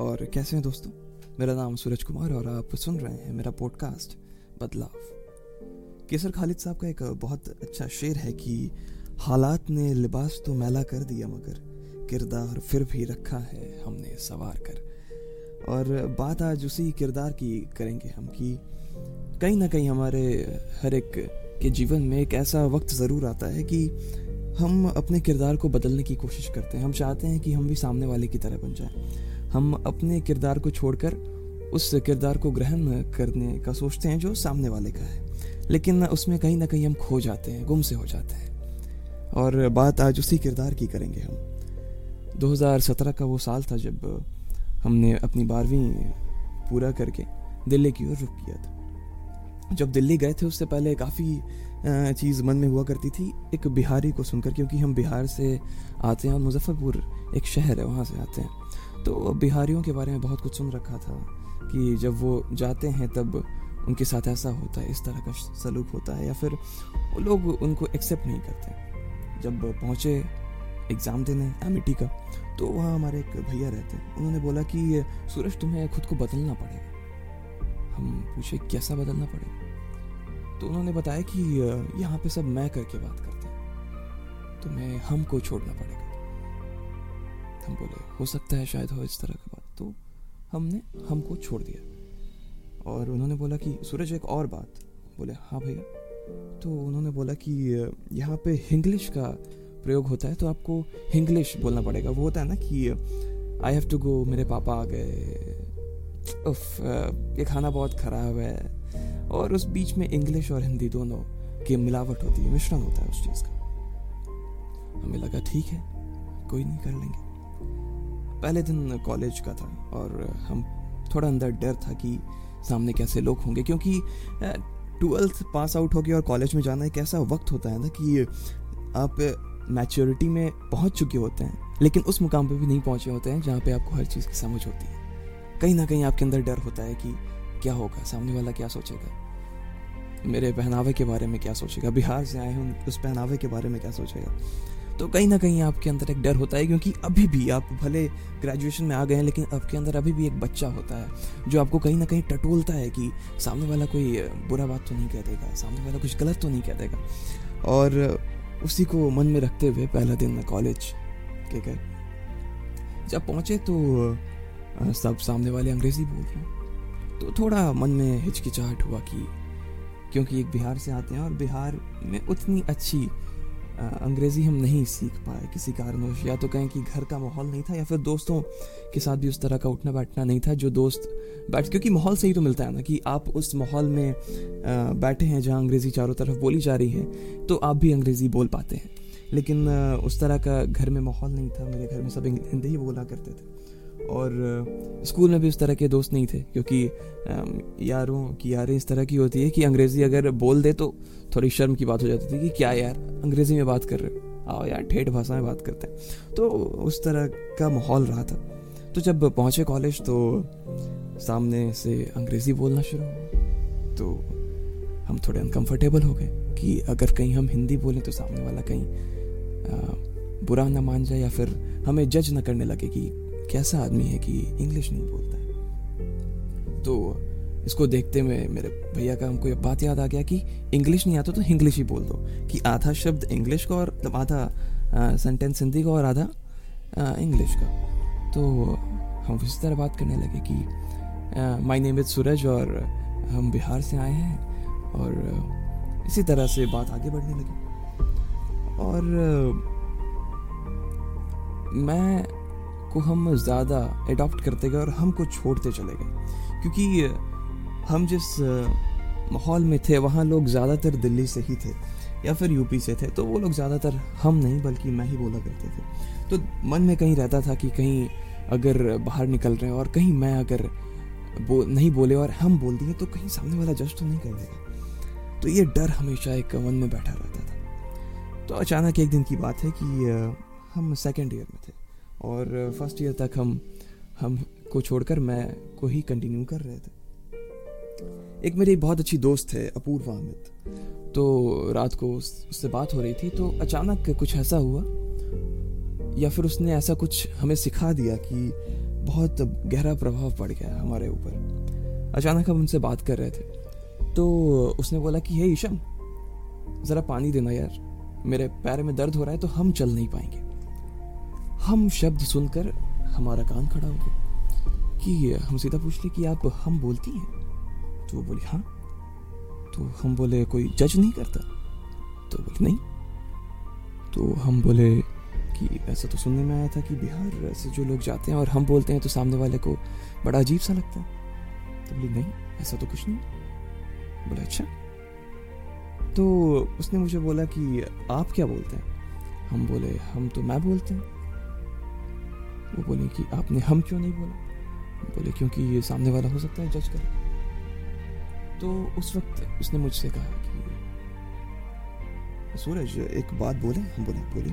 और कैसे हैं दोस्तों? मेरा नाम सूरज कुमार और आप सुन रहे हैं मेरा पॉडकास्ट बदलाव। केसर खालिद साहब का एक बहुत अच्छा शेर है कि हालात ने लिबास तो मैला कर दिया मगर किरदार फिर भी रखा है हमने सवार कर। और बात आज उसी किरदार की करेंगे हम कि कहीं ना कहीं हमारे हर एक के जीवन में एक ऐसा वक्त ज़रूर आता है कि हम अपने किरदार को बदलने की कोशिश करते हैं। हम चाहते हैं कि हम भी सामने वाले की तरह बन जाएँ। हम अपने किरदार को छोड़कर उस किरदार को ग्रहण करने का सोचते हैं जो सामने वाले का है। लेकिन उसमें कहीं ना कहीं हम खो जाते हैं, गुम से हो जाते हैं। और बात आज उसी किरदार की करेंगे हम। 2017 का वो साल था जब हमने अपनी बारहवीं पूरा करके दिल्ली की ओर रुख किया था। जब दिल्ली गए थे, उससे पहले काफ़ी चीज़ मन में हुआ करती थी एक बिहारी को सुनकर, क्योंकि हम बिहार से आते हैं और मुजफ्फरपुर एक शहर है, वहाँ से आते हैं। तो बिहारियों के बारे में बहुत कुछ सुन रखा था कि जब वो जाते हैं, तब उनके साथ ऐसा होता है, इस तरह का सलूक होता है, या फिर वो लोग उनको एक्सेप्ट नहीं करते। जब पहुँचे एग्ज़ाम देने एम का तो वहाँ हमारे एक भैया रहते हैं। उन्होंने बोला कि सूरज तुम्हें खुद को बदलना पड़ेगा। हम पूछे, कैसा बदलना पड़ेगा? तो उन्होंने बताया कि यहाँ पे सब मैं करके बात करते हैं। तुम्हें हमको छोड़ना पड़ेगा। हम बोले, हो सकता है शायद हो इस तरह की बात। तो हमने हमको छोड़ दिया। और उन्होंने बोला कि, सूरज, एक और बात। बोले हाँ भैया। तो उन्होंने बोला कि यहाँ पे हिंग्लिश का प्रयोग होता है तो आपको हिंग्लिश बोलना पड़ेगा। वो होता है ना कि आई हैव टू गो मेरे पापा आ गए। उफ ये खाना बहुत ख़राब है। और उस बीच में इंग्लिश और हिंदी दोनों की मिलावट होती है, मिश्रण होता है उस चीज़ का। हमें लगा, ठीक है, कोई नहीं कर लेंगे। पहले दिन कॉलेज का था और हम थोड़ा अंदर डर था कि सामने कैसे लोग होंगे, क्योंकि ट्वेल्थ पास आउट हो गया और कॉलेज में जाना एक ऐसा वक्त होता है ना कि आप मैच्योरिटी में पहुँच चुके होते हैं, लेकिन उस मुकाम पे भी नहीं पहुँचे होते हैं जहाँ पे आपको हर चीज़ की समझ होती है। कहीं ना कहीं आपके अंदर डर होता है कि क्या होगा? सामने वाला क्या सोचेगा? मेरे पहनावे के बारे में क्या सोचेगा? बिहार से आए हैं उस पहनावे के बारे में क्या सोचेगा? तो कहीं ना कहीं आपके अंदर एक डर होता है क्योंकि अभी भी आप भले ग्रेजुएशन में आ गए हैं, लेकिन आपके अंदर अभी भी एक बच्चा होता है, जो आपको कहीं ना कहीं टटोलता है कि सामने वाला कोई बुरा बात तो नहीं कह देगा, सामने वाला कुछ गलत तो नहीं कह देगा। और उसी को मन में रखते हुए पहला दिन कॉलेज के गए जब पहुँचे तो सब सामने वाले अंग्रेज़ी बोल रहे हैं। तो थोड़ा मन में हिचकिचाहट हुआ कि क्योंकि एक बिहार से आते हैं और बिहार में उतनी अच्छी अंग्रेज़ी हम नहीं सीख पाए किसी कारणवश या तो कहें कि घर का माहौल नहीं था या फिर दोस्तों के साथ भी उस तरह का उठना बैठना नहीं था जो दोस्त बैठ, क्योंकि माहौल से ही तो मिलता है ना कि आप उस माहौल में बैठे हैं जहाँ अंग्रेज़ी चारों तरफ़ बोली जा रही है तो आप भी अंग्रेज़ी बोल पाते हैं। लेकिन उस तरह का घर में माहौल नहीं था। मेरे घर में सब हिंदी ही बोला करते थे। और स्कूल में भी उस तरह के दोस्त नहीं थे क्योंकि यारों की यारें इस तरह की होती है कि अंग्रेज़ी अगर बोल दे तो थोड़ी शर्म की बात हो जाती थी कि क्या यार अंग्रेज़ी में बात कर रहे हो? आओ यार ठेठ भाषा में बात करते हैं। तो उस तरह का माहौल रहा था। तो जब पहुँचे कॉलेज तो सामने से अंग्रेज़ी बोलना शुरू हुआ। तो हम थोड़े अनकंफर्टेबल हो गए कि अगर कहीं हम हिंदी बोलें तो सामने वाला कहीं आ, बुरा ना मान जाए या फिर हमें जज ना करने लगे कि कैसा आदमी है कि इंग्लिश नहीं बोलता है? तो इसको देखते हुए मेरे भैया का हमको ये बात याद आ गया कि इंग्लिश नहीं आता तो इंग्लिश ही बोल दो। कि आधा शब्द इंग्लिश का और आधा सेंटेंस हिंदी का और आधा इंग्लिश का। तो हम इस तरह बात करने लगे कि माय नेम इज़ सूरज और हम बिहार से आए हैं और इसी तरह से बात आगे बढ़ने लगी। और मैं को हम ज़्यादा अडॉप्ट करते गए और हमको छोड़ते चले गए। क्योंकि हम जिस माहौल में थे, वहाँ लोग ज़्यादातर दिल्ली से ही थे या फिर यूपी से थे तो वो लोग ज़्यादातर हम नहीं, बल्कि मैं ही बोला करते थे। तो मन में कहीं रहता था कि कहीं अगर बाहर निकल रहे हैं और कहीं मैं अगर बो, नहीं बोले और हम बोल दिए तो कहीं सामने वाला जज तो नहीं कर देगा। तो ये डर हमेशा एक मन में बैठा रहता था। तो अचानक एक दिन की बात है कि हम सेकेंड ईयर में थे। और फ़र्स्ट ईयर तक हम हम को छोड़कर मैं को ही कंटिन्यू कर रहे थे। एक मेरी बहुत अच्छी दोस्त है, अपूर्वा अमित। तो रात को उससे बात हो रही थी तो अचानक कुछ ऐसा हुआ, या फिर उसने ऐसा कुछ हमें सिखा दिया कि बहुत गहरा प्रभाव पड़ गया हमारे ऊपर। अचानक हम उनसे बात कर रहे थे। तो उसने बोला कि, हे ईशम, ज़रा पानी देना यार, मेरे पैर में दर्द हो रहा है तो हम चल नहीं पाएँगे। हम शब्द सुनकर हमारा कान खड़ा हो गया कि हम सीधा पूछ ली कि आप हम बोलती हैं? तो वो बोली हाँ। तो हम बोले, कोई जज नहीं करता? तो बोली, नहीं। तो हम बोले कि, ऐसा तो सुनने में आया था कि बिहार से जो लोग जाते हैं और हम बोलते हैं तो सामने वाले को बड़ा अजीब सा लगता है। तो बोली, नहीं, ऐसा तो कुछ नहीं। बोला अच्छा। तो उसने मुझे बोला कि, आप क्या बोलते हैं? हम बोले, हम तो मैं बोलते हैं। वो बोले कि आपने हम क्यों नहीं बोला? बोले, क्योंकि ये सामने वाला हो सकता है जज कर तो उस वक्त उसने मुझसे कहा कि, सूरज, एक बात बोले, हम बोले बोले।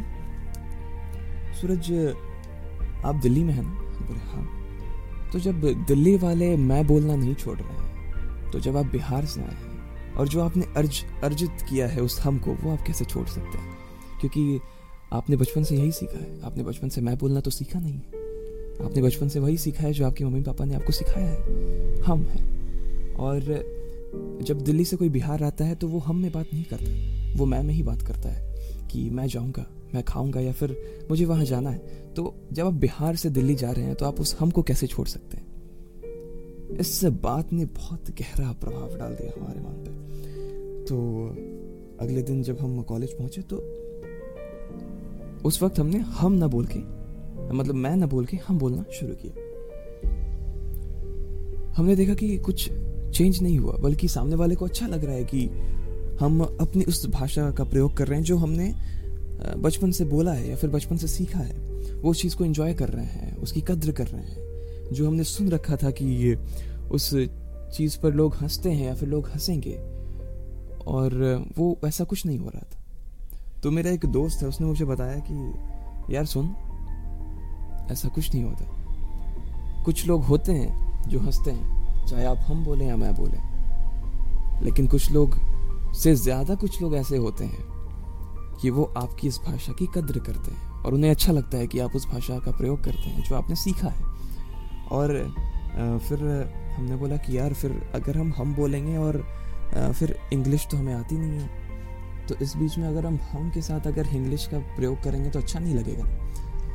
सूरज, आप दिल्ली में है ना? बोले हाँ। तो जब दिल्ली वाले मैं बोलना नहीं छोड़ रहे हैं तो जब आप बिहार से आए हैं, और जो आपने अर्ज़, अर्जित किया है उस हम को, वो आप कैसे छोड़ सकते हैं? क्योंकि आपने बचपन से यही सीखा है। आपने बचपन से मैं बोलना तो सीखा नहीं। आपने बचपन से वही सीखा है जो आपके मम्मी पापा ने आपको सिखाया है। हम हैं। और जब दिल्ली से कोई बिहार आता है तो वो हम में बात नहीं करता। वो मैं में ही बात करता है कि मैं जाऊँगा, मैं खाऊँगा या फिर मुझे वहाँ जाना है। तो जब आप बिहार से दिल्ली जा रहे हैं तो आप उस हम को कैसे छोड़ सकते हैं? इस बात ने बहुत गहरा प्रभाव डाल दिया हमारे मन पे। तो अगले दिन जब हम कॉलेज पहुँचे तो उस वक्त हमने हम ना बोल के मतलब मैं ना बोल के हम बोलना शुरू किया। हमने देखा कि कुछ चेंज नहीं हुआ, बल्कि सामने वाले को अच्छा लग रहा है कि हम अपनी उस भाषा का प्रयोग कर रहे हैं जो हमने बचपन से बोला है या फिर बचपन से सीखा है। वो उस चीज़ को एंजॉय कर रहे हैं, उसकी कद्र कर रहे हैं, जो हमने सुन रखा था कि ये उस चीज़ पर लोग हँसते हैं या फिर लोग हंसेंगे। और वो ऐसा कुछ नहीं हो रहा था। तो मेरा एक दोस्त है, उसने मुझे बताया कि, यार सुन, ऐसा कुछ नहीं होता। कुछ लोग होते हैं जो हँसते हैं, चाहे आप हम बोलें या मैं बोलें। लेकिन कुछ लोग, से ज़्यादा कुछ लोग ऐसे होते हैं कि वो आपकी इस भाषा की कद्र करते हैं और उन्हें अच्छा लगता है कि आप उस भाषा का प्रयोग करते हैं, जो आपने सीखा है। और फिर हमने बोला कि, यार फिर अगर हम हम बोलेंगे और फिर इंग्लिश तो हमें आती नहीं है। तो इस बीच में अगर हम हम के साथ अगर इंग्लिश का प्रयोग करेंगे तो अच्छा नहीं लगेगा।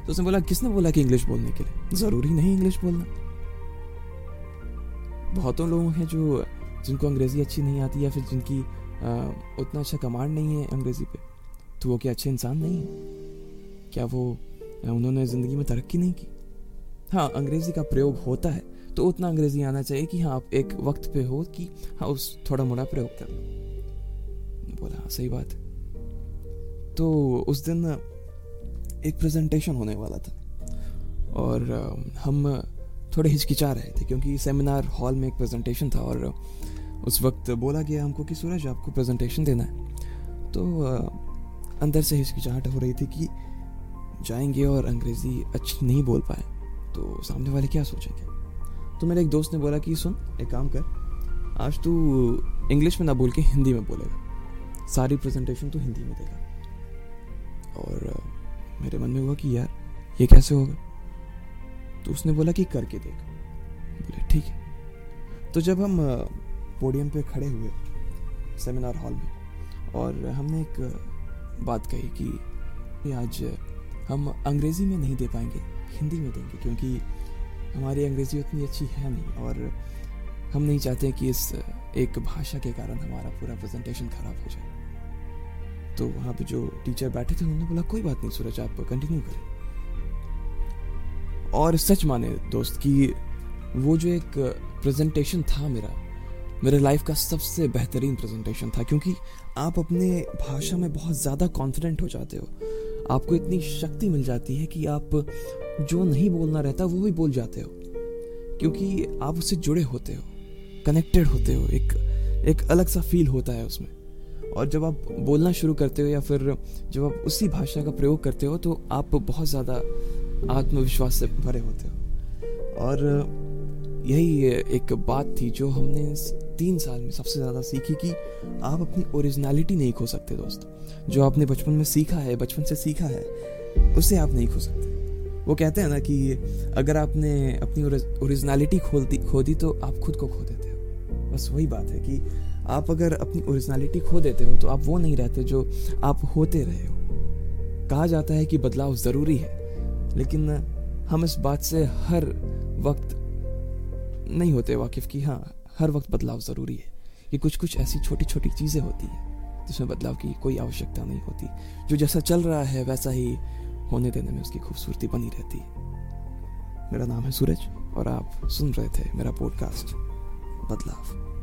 तो उसने बोला किसने बोला कि इंग्लिश बोलने के लिए? ज़रूरी नहीं इंग्लिश बोलना। बहुतों लोग हैं जो जिनको अंग्रेज़ी अच्छी नहीं आती या फिर जिनकी आ, उतना अच्छा कमांड नहीं है अंग्रेज़ी पे तो वो क्या अच्छे इंसान नहीं है? क्या वो उन्होंने ज़िंदगी में तरक्की नहीं की? हाँ अंग्रेज़ी का प्रयोग होता है तो उतना अंग्रेज़ी आना चाहिए कि हाँ आप एक वक्त पे हो कि हाँ उस थोड़ा मोड़ा प्रयोग कर लो। बोला हाँ सही बात। तो उस दिन एक प्रेजेंटेशन होने वाला था और हम थोड़े हिचकिचा रहे थे क्योंकि सेमिनार हॉल में एक प्रेजेंटेशन था और उस वक्त बोला गया हमको कि, सूरज, आपको प्रेजेंटेशन देना है। तो अंदर से हिचकिचाहट हो रही थी कि जाएँगे और अंग्रेज़ी अच्छी, नहीं बोल पाए। तो सामने वाले क्या सोचेंगे? तो मेरे एक दोस्त ने बोला कि, सुन, एक काम कर, आज तू इंग्लिश में ना बोल के हिंदी में बोलेगा। सारी प्रेजेंटेशन तो हिंदी में देगा। और मेरे मन में हुआ कि यार, ये कैसे होगा? तो उसने बोला कि करके देख। बोले, ठीक है। तो जब हम पोडियम पे खड़े हुए सेमिनार हॉल में, और हमने एक बात कही कि आज हम अंग्रेज़ी में नहीं दे पाएँगे, हिंदी में देंगे, क्योंकि हमारी अंग्रेज़ी उतनी अच्छी है नहीं। और हम नहीं चाहते कि इस एक भाषा के कारण हमारा पूरा प्रेजेंटेशन ख़राब हो जाए। तो वहाँ पे जो टीचर बैठे थे, उन्होंने बोला, कोई बात नहीं, सूरज, आप कंटिन्यू करें। और सच माने, दोस्त, कि वो जो एक प्रेजेंटेशन था मेरा, मेरे लाइफ का सबसे बेहतरीन प्रेजेंटेशन था, क्योंकि आप अपने भाषा में बहुत ज़्यादा कॉन्फिडेंट हो जाते हो। आपको इतनी शक्ति मिल जाती है कि आप जो नहीं बोलना रहता, वो भी बोल जाते हो। क्योंकि आप उससे जुड़े होते हो। कनेक्टेड होते हो, एक एक अलग सा फील होता है उसमें। और जब आप बोलना शुरू करते हो या फिर जब आप उसी भाषा का प्रयोग करते हो तो आप बहुत ज़्यादा आत्मविश्वास से भरे होते हो। और यही एक बात थी जो हमने तीन साल में सबसे ज़्यादा सीखी कि आप अपनी ओरिजिनलिटी नहीं खो सकते दोस्त। जो आपने बचपन में सीखा है, बचपन से सीखा है, उसे आप नहीं खो सकते। वो कहते हैं ना कि अगर आपने अपनी ओरिजिनलिटी खोल दी खो दी तो आप खुद को खो देते। बस वही बात है कि आप अगर अपनी ओरिजिनलिटी खो देते हो तो आप वो नहीं रहते जो आप होते रहे हो। कहा जाता है कि बदलाव ज़रूरी है, लेकिन हम इस बात से हर वक्त नहीं होते वाकिफ़ कि हाँ हर वक्त बदलाव ज़रूरी है। ये कुछ कुछ ऐसी छोटी छोटी चीज़ें होती हैं, जिसमें बदलाव की कोई आवश्यकता नहीं होती। जो जैसा चल रहा है, वैसा ही होने देने में उसकी खूबसूरती बनी रहती है। मेरा नाम है सूरज और आप सुन रहे थे मेरा पॉडकास्ट बदलाव